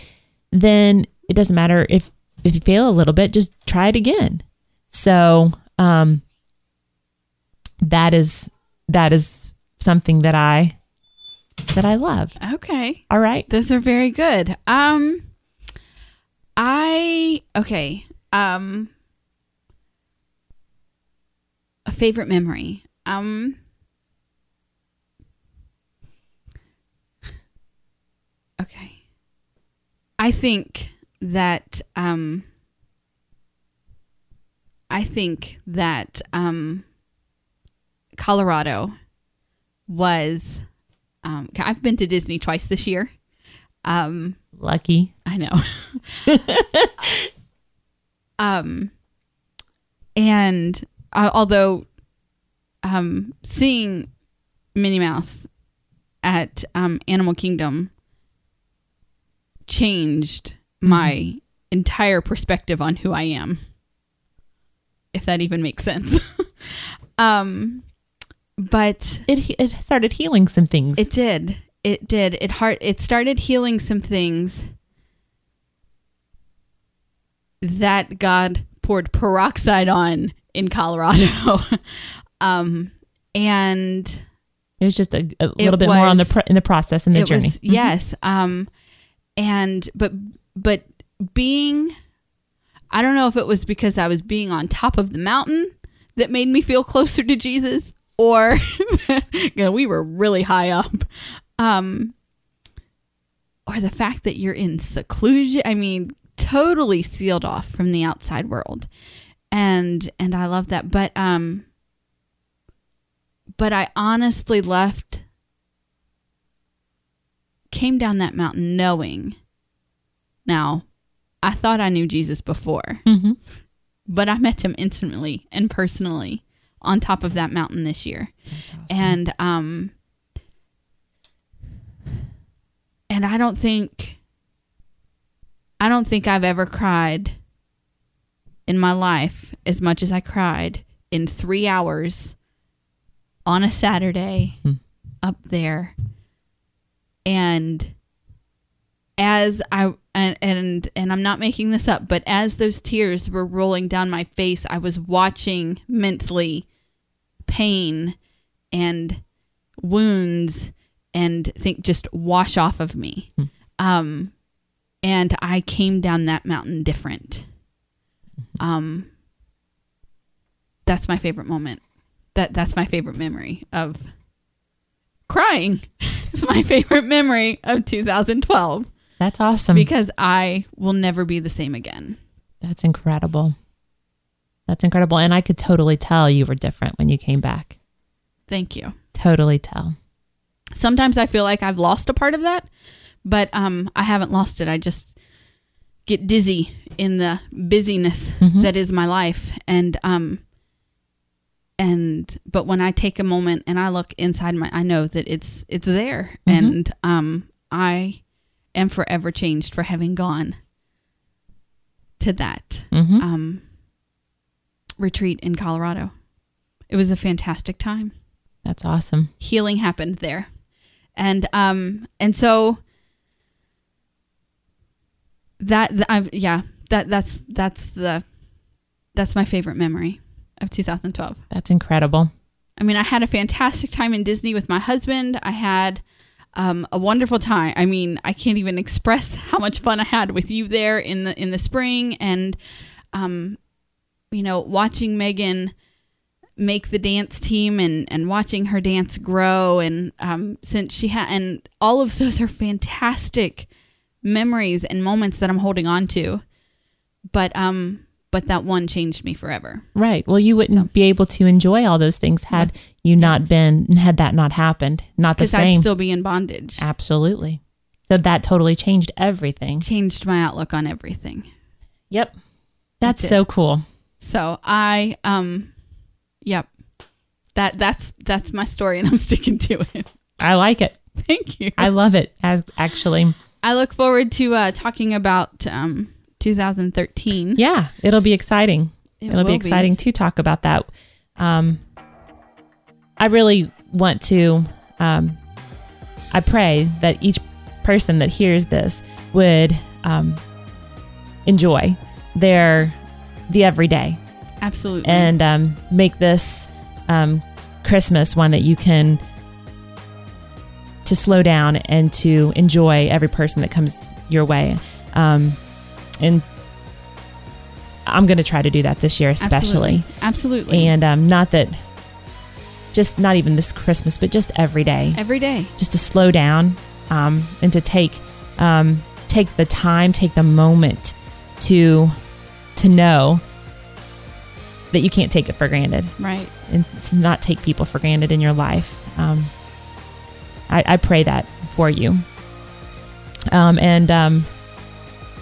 [SPEAKER 1] then it doesn't matter. If if you fail a little bit just try it again. So um that is that is something that i that i love
[SPEAKER 4] Okay.
[SPEAKER 1] all right
[SPEAKER 4] Those are very good. Um I okay. Um a favorite memory. Um Okay. I think that um I think that um Colorado was um I've been to Disney twice this year. Um
[SPEAKER 1] lucky
[SPEAKER 4] I know. um, and uh, although um, seeing Minnie Mouse at um, Animal Kingdom changed my entire perspective on who I am, if that even makes sense. um, but
[SPEAKER 1] it it started healing some things.
[SPEAKER 4] it did. It did. It heart. It started healing some things that God poured peroxide on in Colorado, um, and
[SPEAKER 1] It was just a, a little bit more on the pr- in the process in the
[SPEAKER 4] it
[SPEAKER 1] journey.
[SPEAKER 4] was yes um and but but being i don't know if it was because i was being on top of the mountain that made me feel closer to jesus or you know, we were really high up. Um or the fact that you're in seclusion i mean totally sealed off from the outside world. And and i love that. But um but i honestly left came down that mountain knowing now i thought i knew jesus before.
[SPEAKER 1] Mhm.
[SPEAKER 4] but i met him intimately and personally on top of that mountain this year
[SPEAKER 1] awesome.
[SPEAKER 4] and um and i don't think i don't think i've ever cried in my life as much as i cried in three hours on a saturday
[SPEAKER 1] Hmm.
[SPEAKER 4] up there and as i and, and and i'm not making this up but as those tears were rolling down my face i was watching mentally pain and wounds and think just wash off of me. Um, and I came down that mountain different. Um, that's my favorite moment. That that's my favorite memory of crying. it's my favorite memory of 2012
[SPEAKER 1] That's awesome.
[SPEAKER 4] because I will never be the same again.
[SPEAKER 1] That's incredible. That's incredible. And I could totally tell you were different when you came back.
[SPEAKER 4] Thank you.
[SPEAKER 1] Totally tell.
[SPEAKER 4] sometimes I feel like I've lost a part of that, but um, I haven't lost it. I just get dizzy in the busyness that is my life, and um, and but when I take a moment and I look inside my, I know that it's it's there, and um, I am forever changed for having gone to that
[SPEAKER 1] hmm
[SPEAKER 4] um retreat in Colorado. It was a fantastic time
[SPEAKER 1] That's awesome.
[SPEAKER 4] healing happened there and um and so that I've, yeah that that's that's the that's my favorite memory of 2012
[SPEAKER 1] That's incredible.
[SPEAKER 4] i mean i had a fantastic time in disney with my husband i had um, a wonderful time. I mean i can't even express how much fun i had with you there in the in the spring and um you know watching megan make the dance team and and watching her dance grow and um since she had and all of those are fantastic memories and moments that I'm holding on to. But um but that one changed me forever
[SPEAKER 1] Right. Well, you wouldn't
[SPEAKER 4] So-
[SPEAKER 1] be able to enjoy all those things had you not been, had that not happened. Not the
[SPEAKER 4] because I'd
[SPEAKER 1] same.
[SPEAKER 4] still be in bondage
[SPEAKER 1] Absolutely. So that totally changed everything.
[SPEAKER 4] changed my outlook on everything
[SPEAKER 1] Yep. That's so cool.
[SPEAKER 4] so I um yep that that's that's my story and I'm sticking to it
[SPEAKER 1] I like it.
[SPEAKER 4] thank you
[SPEAKER 1] I love it. As actually,
[SPEAKER 4] I look forward to uh talking about um 2013
[SPEAKER 1] yeah, it'll be exciting.
[SPEAKER 4] It
[SPEAKER 1] It'll be
[SPEAKER 4] will
[SPEAKER 1] exciting to talk about that. Um, I really want to. Um, I pray that each person that hears this would um, enjoy their the everyday
[SPEAKER 4] absolutely
[SPEAKER 1] and um, make this um, Christmas one that you can to slow down and to enjoy every person that comes your way. Um, and I'm going to try to do that this year, especially.
[SPEAKER 4] absolutely, absolutely.
[SPEAKER 1] And um, not that, just not even this Christmas, but just every day,
[SPEAKER 4] every day
[SPEAKER 1] just to slow down um, and to take um, take the time, take the moment to to know that you can't take it for granted
[SPEAKER 4] right
[SPEAKER 1] and to not take people for granted in your life. Um, I, I pray that for you, um, and um,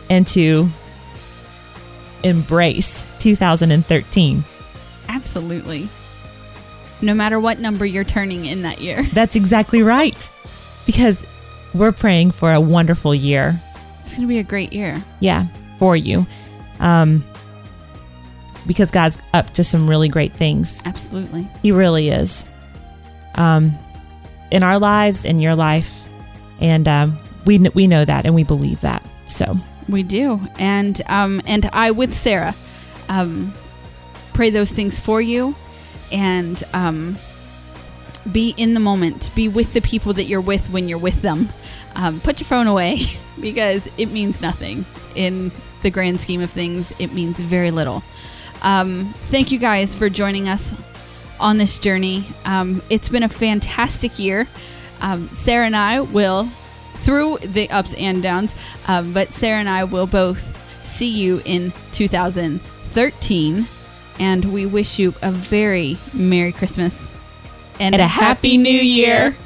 [SPEAKER 1] and to embrace 2013.
[SPEAKER 4] Absolutely. No matter what number you're turning in that year.
[SPEAKER 1] That's exactly right, because we're praying for a wonderful year.
[SPEAKER 4] It's going to be a great year.
[SPEAKER 1] Yeah, for you, um, because God's up to some really great things.
[SPEAKER 4] Absolutely.
[SPEAKER 1] He really is. Um, in our lives, in your life, and um, we we know that, and we believe that. So
[SPEAKER 4] We do. And um and I with Sarah um pray those things for you and um be in the moment. Be with the people that you're with when you're with them. Um, put your phone away because it means nothing in the grand scheme of things. It means very little. Um, thank you guys for joining us on this journey. Um, it's been a fantastic year. Um, Sarah and I will, through the ups and downs, um, but Sarah and I will both see you in 2013. And we wish you a very Merry Christmas
[SPEAKER 1] And a Happy New Year.